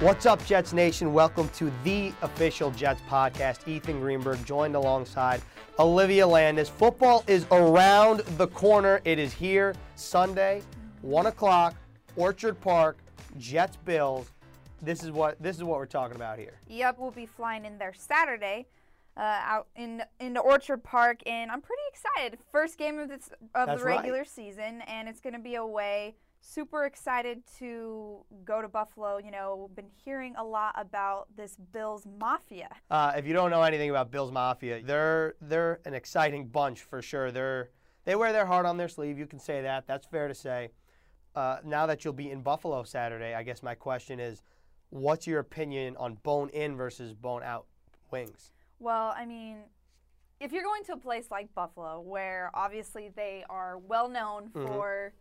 What's up, Jets Nation? Welcome to the official Jets podcast. Ethan Greenberg joined alongside Olivia Landis. Football is around the corner. It is here Sunday, one o'clock, Orchard Park, Jets Bills. This is what this is what we're talking about here. Yep, we'll be flying in there Saturday, uh, out in into Orchard Park, and I'm pretty excited. First game of this of That's the right. regular season, and it's going to be away. Super excited to go to Buffalo. You know, been hearing a lot about this Bills Mafia. Uh, if you don't know anything about Bills Mafia, they're they're an exciting bunch for sure. They're they wear their heart on their sleeve. You can say that. That's fair to say. Uh, now that you'll be in Buffalo Saturday, I guess my question is, what's your opinion on bone in versus bone out wings? Well, I mean, if you're going to a place like Buffalo, where obviously they are well known Mm-hmm. for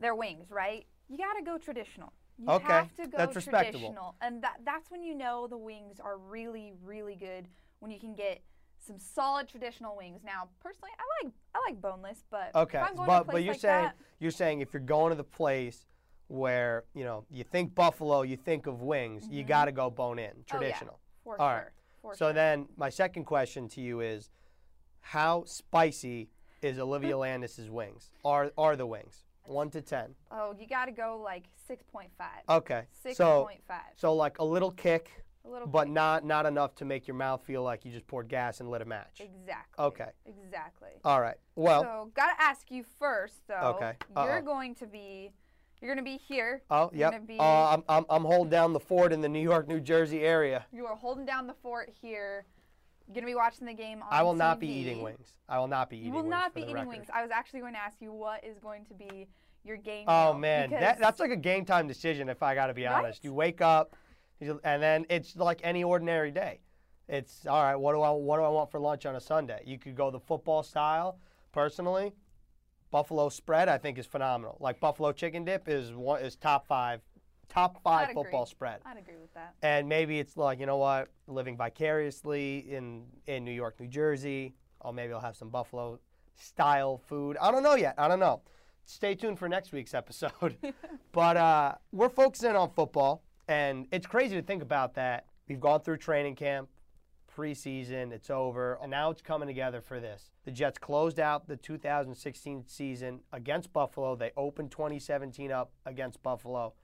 their wings, right? You got to go traditional. You Okay, have to go that's traditional, and that that's when you know the wings are really, really good. When you can get some solid traditional wings. Now, personally, I like I like boneless, but Okay, if I'm going but but you're like saying that, you're saying if you're going to the place where you know you think Buffalo, you think of wings, you got to go bone in Mm-hmm. oh, yeah, traditional. for All sure. right. For So sure. then my second question to you is, how spicy is Olivia Landis's wings? Are are the wings one to ten? oh, you got to go like six point five. Okay, Six so point five. so like a little kick, A little but kick. not not enough to make your mouth feel like you just poured gas and lit a match. Exactly. Okay. Exactly. All right. Well. so gotta ask you first, though. Okay. You're going to be, you're gonna be here. Oh, gonna be- Uh, I'm, I'm, I'm holding down the fort in the New York, New Jersey area. You are holding down the fort here. You're gonna be watching the game on I will not be eating wings. I will not be eating You will wings. not be eating record. wings. I was actually going to ask you what is going to be your game. Oh man, that, that's like a game time decision. If I got to be Right? honest, you wake up, and then it's like any ordinary day. It's all right. What do I what do I want for lunch on a Sunday? You could go the football style. Personally, buffalo spread I think is phenomenal. Like buffalo chicken dip is one is top five, top 5 I'd football agree. spread. I'd agree with that. And maybe it's like you know what, living vicariously in in New York, New Jersey. Or maybe I'll have some buffalo style food. I don't know yet. I don't know. Stay tuned for next week's episode. but uh, we're focusing on football, and it's crazy to think about that. We've gone through training camp, preseason, it's over, and now it's coming together for this. The Jets closed out the 2016 season against Buffalo. They opened 2017 up against Buffalo.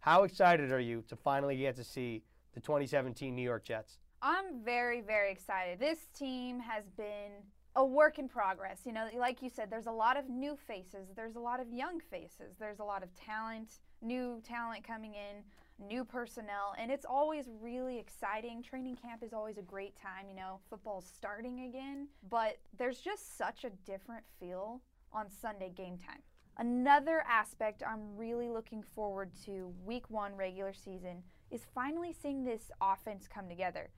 How excited are you to finally get to see the 2017 New York Jets? I'm very, very excited. This team has been a work in progress. You know, like you said, there's a lot of new faces, there's a lot of young faces, there's a lot of talent, new talent coming in, new personnel, and it's always really exciting. Training camp is always a great time. You know, football's starting again, but there's just such a different feel on Sunday game time. Another aspect I'm really looking forward to week one regular season is finally seeing this offense come together.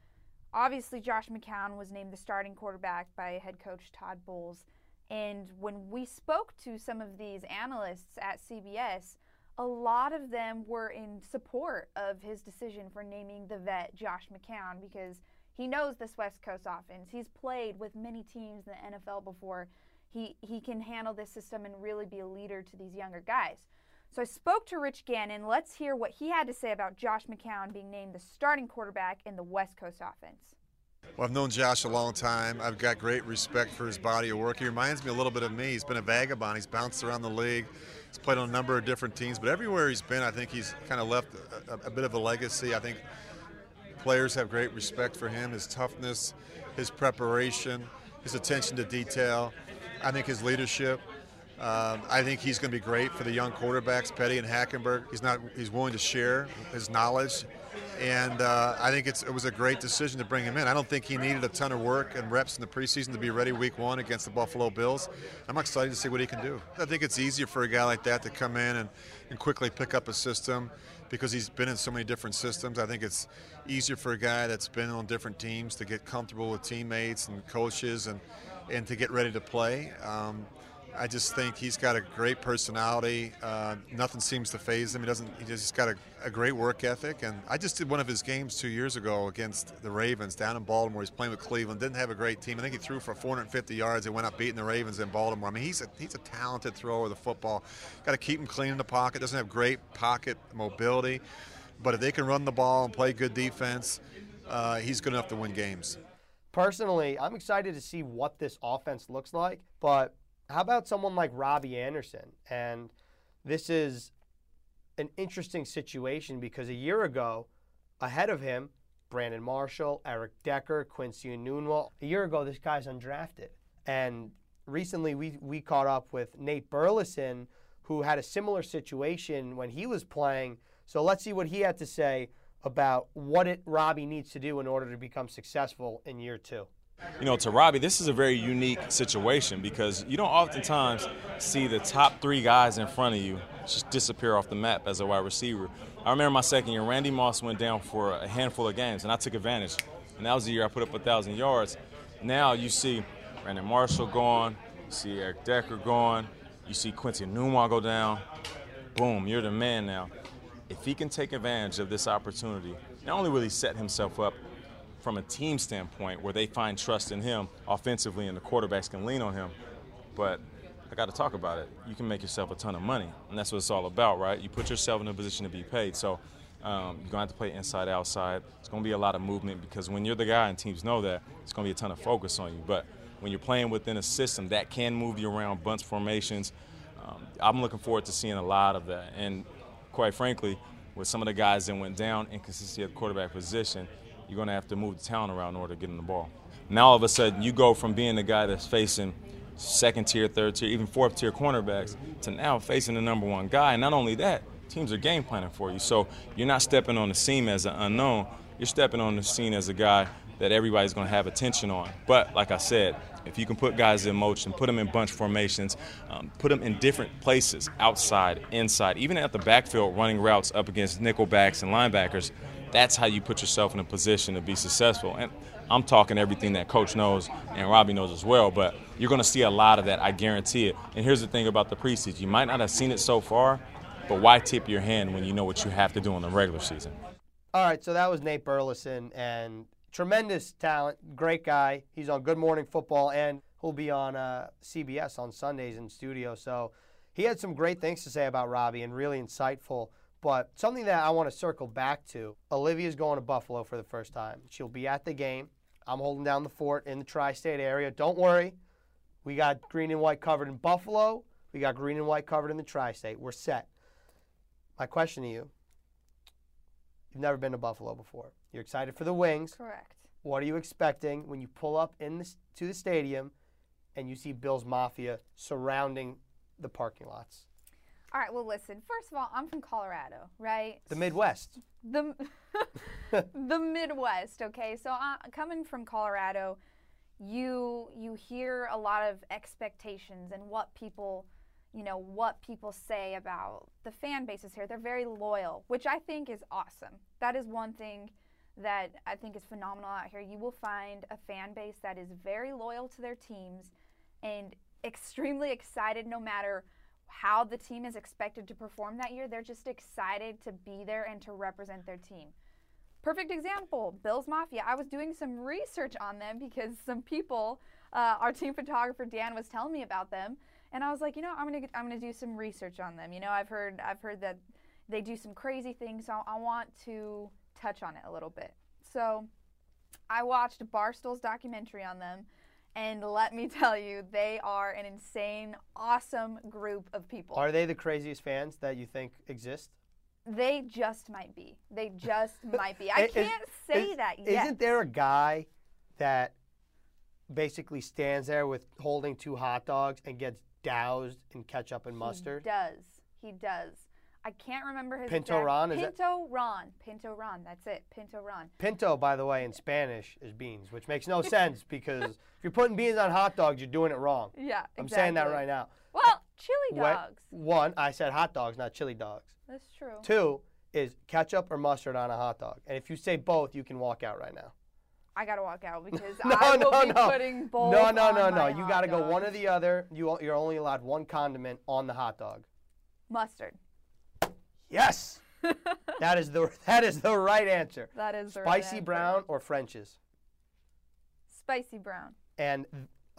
Obviously, Josh McCown was named the starting quarterback by head coach Todd Bowles. And when we spoke to some of these analysts at CBS, a lot of them were in support of his decision for naming the vet Josh McCown because he knows this West Coast offense. He's played with many teams in the NFL before. He, he can handle this system and really be a leader to these younger guys. So I spoke to Rich Gannon. Let's hear what he had to say about Josh McCown being named the starting quarterback in the West Coast offense. Well, I've known Josh a long time. I've got great respect for his body of work. He reminds me a little bit of me. He's been a vagabond. He's bounced around the league. He's played on a number of different teams, but everywhere he's been, I think he's kind of left a, a, bit of a legacy. I think players have great respect for him, his toughness, his preparation, his attention to detail. I think his leadership. Um, I think he's going to be great for the young quarterbacks, Petty and Hackenberg. He's not. He's willing to share his knowledge, and uh, I think it was a great decision to bring him in. I don't think he needed a ton of work and reps in the preseason to be ready week one against the Buffalo Bills. I'm excited to see what he can do. I think it's easier for a guy like that to come in and, and quickly pick up a system because he's been in so many different systems. I think it's easier for a guy that's been on different teams to get comfortable with teammates and coaches and and to get ready to play. Um, I just think he's got a great personality. Uh, nothing seems to faze him. He doesn't. He just got a, a, great work ethic. And I just did one of his games two years ago against the Ravens down in Baltimore. He's playing with Cleveland. Didn't have a great team. I think he threw for 450 yards and went up beating the Ravens in Baltimore. I mean, he's a he's a talented thrower of the football. Got to keep him clean in the pocket. Doesn't have great pocket mobility, but if they can run the ball and play good defense, uh, he's good enough to win games. Personally, I'm excited to see what this offense looks like, but how about someone like Robby Anderson? And this is an interesting situation because a year ago, ahead of him, Brandon Marshall, Eric Decker, Quincy Enunwa. A year ago, this guy's undrafted. And recently, we, we caught up with Nate Burleson, who had a similar situation when he was playing. So let's see what he had to say about what it Robby needs to do in order to become successful in year two. You know, to Robby, this is a very unique situation because you don't oftentimes see the top three guys in front of you just disappear off the map as a wide receiver. I remember my second year, Randy Moss went down for a handful of games, and I took advantage. And that was the year I put up a thousand yards. Now you see Brandon Marshall gone, you see Eric Decker gone, you see Quincy Enunwa go down. Boom, you're the man now. If he can take advantage of this opportunity, not only will he set himself up from a team standpoint where they find trust in him offensively and the quarterbacks can lean on him. But I got to talk about it. You can make yourself a ton of money, and that's what it's all about, right? You put yourself in a position to be paid. So um, you're going to have to play inside, outside. It's going to be a lot of movement because when you're the guy and teams know that, it's going to be a ton of focus on you. But when you're playing within a system that can move you around, bunch formations, um, I'm looking forward to seeing a lot of that. And quite frankly, with some of the guys that went down, inconsistency at the quarterback position, you're going to have to move the talent around in order to get in the ball. Now all of a sudden, you go from being the guy that's facing second tier, third tier, even fourth tier cornerbacks to now facing the number one guy. And not only that, teams are game planning for you. So you're not stepping on the scene as an unknown. You're stepping on the scene as a guy that everybody's going to have attention on. But like I said, if you can put guys in motion, put them in bunch formations, um, put them in different places, outside, inside, even at the backfield, running routes up against nickelbacks and linebackers, that's how you put yourself in a position to be successful. And I'm talking everything that coach knows and Robby knows as well, but you're going to see a lot of that, I guarantee it. And here's the thing about the preseason you might not have seen it so far, but why tip your hand when you know what you have to do in the regular season? All right, so that was Nate Burleson, and tremendous talent, great guy. He's on Good Morning Football, and he'll be on uh, CBS on Sundays in studio. So he had some great things to say about Robby and really insightful. But something that I want to circle back to Olivia's going to Buffalo for the first time. She'll be at the game. I'm holding down the fort in the tri state area. Don't worry. We got green and white covered in Buffalo. We got green and white covered in the tri state. We're set. My question to you you've never been to Buffalo before. You're excited for the Wings. Correct. What are you expecting when you pull up in the, to the stadium and you see Bills Mafia surrounding the parking lots? All right, well, listen. First of all, I'm from Colorado, right? The Midwest. The the Midwest, okay? So uh, coming from Colorado, you you hear a lot of expectations and what people, you know, what people say about the fan bases here. They're very loyal, which I think is awesome. That is one thing that I think is phenomenal out here. You will find a fan base that is very loyal to their teams and extremely excited no matter how the team is expected to perform that year. They're just excited to be there and to represent their team. Perfect example, Bills Mafia. I was doing some research on them because some people, uh, our team photographer Dan was telling me about them, and I was like, you know, I'm gonna I'm gonna do some research on them. You know, I've heard I've heard that they do some crazy things, so I want to touch on it a little bit. So, I watched Barstool's documentary on them and let me tell you, they are an insane, awesome group of people. Are they the craziest fans that you think exist? They just might be. They just might be. I is, can't say is, that yet. Isn't there a guy that basically stands there with holding two hot dogs and gets doused in ketchup and mustard? He does. He does. I can't remember his Pinto exact, Ron. Is Pinto that? Ron. Pinto Ron. That's it. Pinto Ron. Pinto, by the way, in Spanish is beans, which makes no sense because if you're putting beans on hot dogs, you're doing it wrong. Yeah, I'm exactly. saying that right now. Well, chili dogs. One, I said hot dogs, not chili dogs. That's true. Two is ketchup or mustard on a hot dog, and if you say both, you can walk out right now. I gotta walk out because No, I will no, be no. putting both. No, no, no, no. You got to go one or the other. You you're only allowed one condiment on the hot dog. mustard. Yes. that is the that is the right answer. That is the right Spicy brown or French's. Spicy brown. And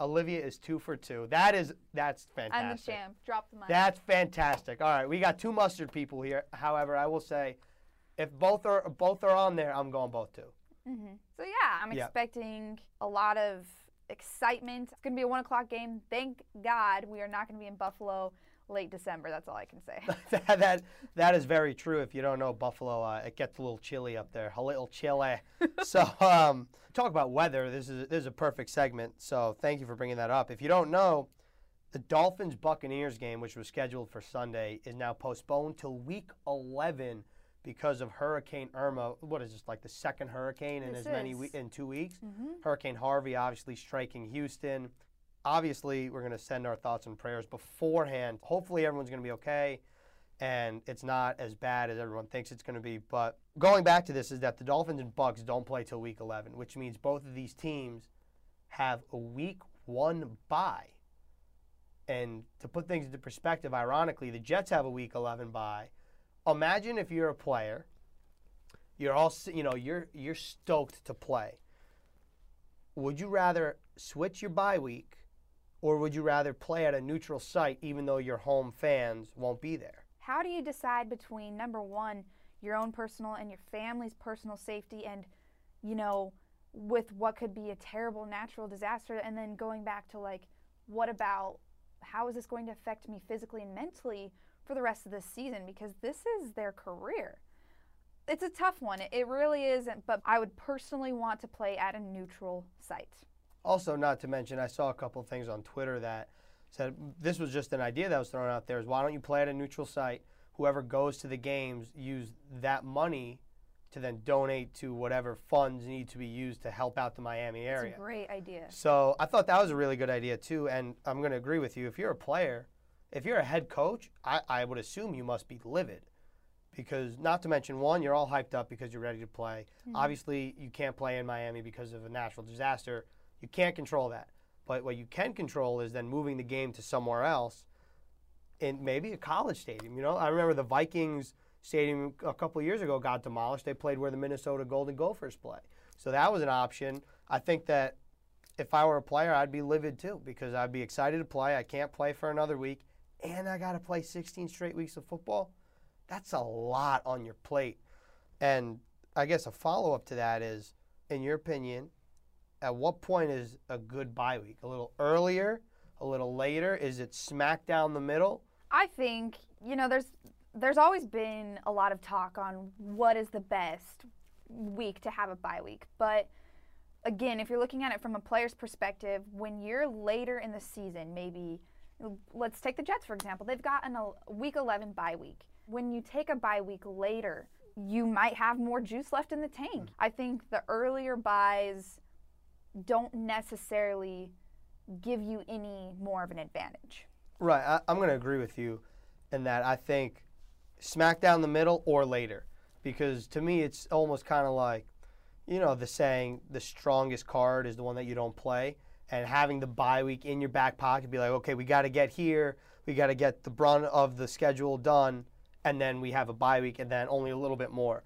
Olivia is two for two. That is that's fantastic. I'm the champ. Drop the mic. That's fantastic. All right, we got two mustard people here. However, I will say, if both are both are on there, I'm going both two. Mm-hmm. So yeah, I'm Yeah. expecting a lot of excitement. It's gonna be a one o'clock game. Thank God we are not gonna be in Buffalo late December. That's all I can say. that, that that is very true. If you don't know Buffalo, uh, it gets a little chilly up there, a little chilly. so um, talk about weather. This is this is a perfect segment. So thank you for bringing that up. If you don't know, the Dolphins Buccaneers game, which was scheduled for Sunday, is now postponed till Week 11 because of Hurricane Irma. What is this like the second hurricane in This as many we- in two weeks? Hurricane Harvey obviously striking Houston. Obviously, we're going to send our thoughts and prayers beforehand. Hopefully, everyone's going to be okay and it's not as bad as everyone thinks it's going to be. But going back to this is that the Dolphins and Bucks don't play till week 11, which means both of these teams have a week one bye. And to put things into perspective, ironically, the Jets have a week 11 bye. Imagine if you're a player, you're all you know you're you're stoked to play. Would you rather switch your bye week, or would you rather play at a neutral site even though your home fans won't be there? How do you decide between number one, your own personal and your family's personal safety, and you know, with what could be a terrible natural disaster, and then going back to like, what about how is this going to affect me physically and mentally for the rest of this season? Because this is their career. It's a tough one. It really isn't, but I would personally want to play at a neutral site. Also, not to mention, I saw a couple of things on Twitter that said this was just an idea that was thrown out there. Is why don't you play at a neutral site? Whoever goes to the games use that money to then donate to whatever funds need to be used to help out the Miami area. Great idea. So I thought that was a really good idea too, and I'm going to agree with you. If you're a player, if you're a head coach, I, I would assume you must be livid, because not to mention one, you're all hyped up because you're ready to play. Mm-hmm. Obviously, you can't play in Miami because of a natural disaster. You can't control that, but what you can control is then moving the game to somewhere else, in maybe a college stadium. You know, I remember the Vikings stadium a couple years ago got demolished. They played where the Minnesota Golden Gophers play, so that was an option. I think that if I were a player, I'd be livid too because I'd be excited to play. I can't play for another week, and I got to play 16 straight weeks of football. That's a lot on your plate. And I guess a follow up to that is, in your opinion, at what point is a good bye week? A little earlier, a little later? Is it smack down the middle? I think you know there's there's always been a lot of talk on what is the best week to have a bye week, but again, if you're looking at it from a player's perspective, when you're later in the season, maybe let's take the Jets for example. They've got an el- week 11 bye week. When you take a bye week later, you might have more juice left in the tank. Hmm. I think the earlier byes don't necessarily give you any more of an advantage. Right. I, I'm going to agree with you in that I think smack down the middle or later. Because to me, it's almost kind of like, you know, the saying, the strongest card is the one that you don't play. And having the bye week in your back pocket, be like, okay, we got to get here. We got to get the brunt of the schedule done. And then we have a bye week and then only a little bit more.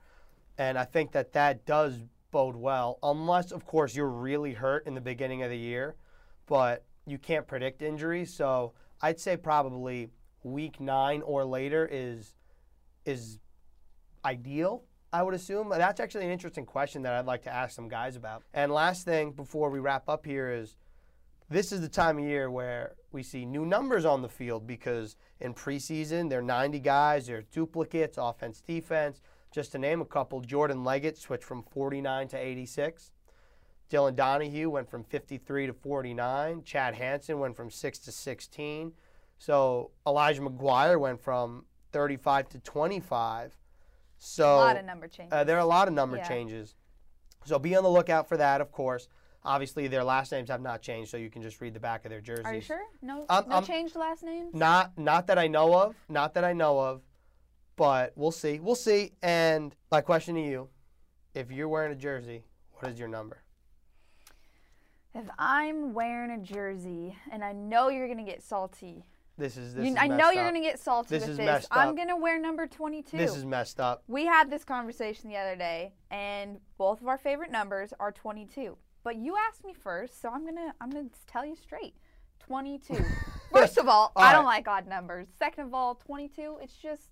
And I think that that does bode well, unless, of course, you're really hurt in the beginning of the year. But you can't predict injuries. So I'd say probably week nine or later is is ideal. I would assume that's actually an interesting question that I'd like to ask some guys about. And last thing before we wrap up here is this is the time of year where we see new numbers on the field because in preseason they're 90 guys, they're duplicates, offense, defense. Just to name a couple, Jordan Leggett switched from 49 to 86. Dylan Donahue went from 53 to 49. Chad Hansen went from 6 to 16. So Elijah McGuire went from 35 to 25. So a lot of number changes. uh, there are a lot of number Yeah. changes. So be on the lookout for that, of course. Obviously, their last names have not changed, so you can just read the back of their jerseys. Are you sure? No, Um, no um, changed last names. Not, not that I know of. Not that I know of. But we'll see. We'll see. And my question to you: If you're wearing a jersey, what is your number? If I'm wearing a jersey and I know you're gonna get salty, This is this you, is I know you're up. gonna get salty This with is this. I'm gonna wear number 22. This is messed up. we had this conversation the other day, and both of our favorite numbers are 22. But you asked me first, so I'm gonna I'm gonna tell you straight. 22. First of all, All I don't like odd numbers. Second of all, 22. It's just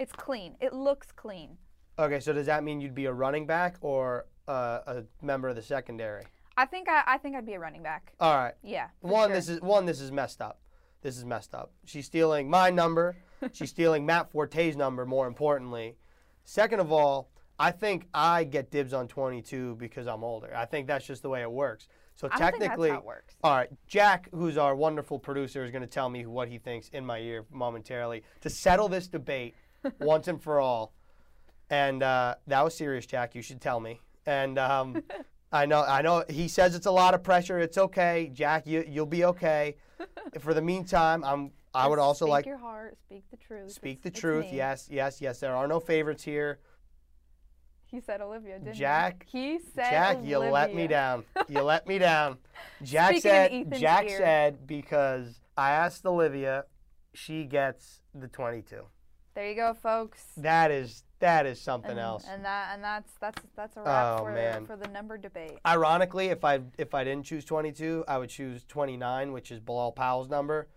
it's clean. It looks clean. Okay, so does that mean you'd be a running back or uh, a member of the secondary? I think I, I think I'd be a running back. All right. Yeah. One, sure. this is one. This is messed up. This is messed up. She's stealing my number. She's stealing Matt Forte's number. More importantly, second of all, I think I get dibs on 22 because I'm older. I think that's just the way it works. So I don't think that's technically, works. all right. Jack, who's our wonderful producer, is going to tell me what he thinks in my ear momentarily to settle this debate once and for all. And uh, that was serious, Jack. You should tell me. And um, I know, I know. He says it's a lot of pressure. It's okay, Jack. You you'll be okay. For the meantime, I'm. I would also speak like your heart, speak the truth. speak It's- the truth. me. Yes, yes, yes. There are no favorites here. He said Olivia, didn't Jack- he? He said Jack, you let me down. You let me down. Jack Speaking said. Jack ear. said because I asked Olivia, she gets the 22. There you go, folks. That is that is something and, else. And that and that's that's that's a wrap Oh, for man. for the number debate. Ironically, if I if I didn't choose 22, I would choose 29, which is Bilal Powell's number.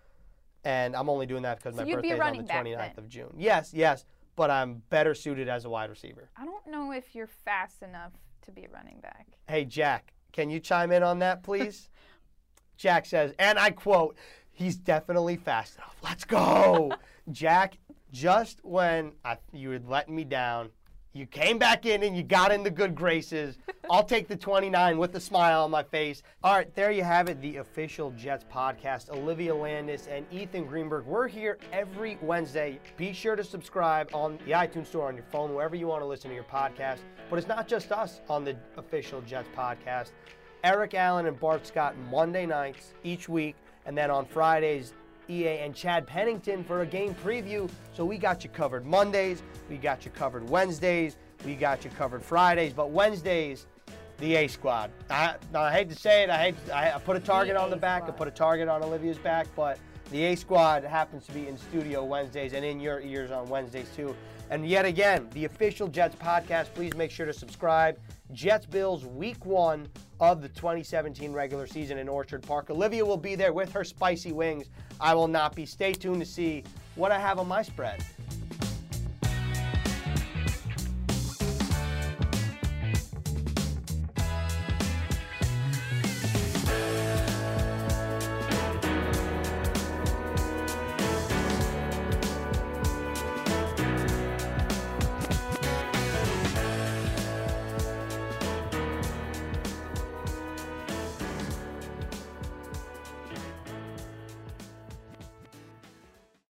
And I'm only doing that because So my you'd be birthday is on the 29th of June. Yes, yes, but I'm better suited as a wide receiver. I don't know if you're fast enough to be a running back. Hey, Jack, can you chime in on that, please? Jack says, and I quote, he's definitely fast enough. Let's go. Jack, just when I, you had let me down, you came back in and you got in the good graces. I'll take the 29 with a smile on my face. All right, there you have it, the official Jets podcast. Olivia Landis and Ethan Greenberg. We're here every Wednesday. Be sure to subscribe on the iTunes Store on your phone, wherever you want to listen to your podcast. But it's not just us on the official Jets podcast. Eric Allen and Bart Scott Monday nights each week, and then on Fridays, EA and Chad Pennington for a game preview. So we got you covered Mondays, we got you covered Wednesdays, we got you covered Fridays, but Wednesdays, the A squad. I, now, I hate to say it, I hate I, I put a target on the back, I put a target on Olivia's back, but the A squad happens to be in studio Wednesdays and in your ears on Wednesdays too. And yet again, the official Jets podcast. Please make sure to subscribe. Jets Bills week one of the 2017 regular season in Orchard Park. Olivia will be there with her spicy wings. I will not be. Stay tuned to see what I have on my spread.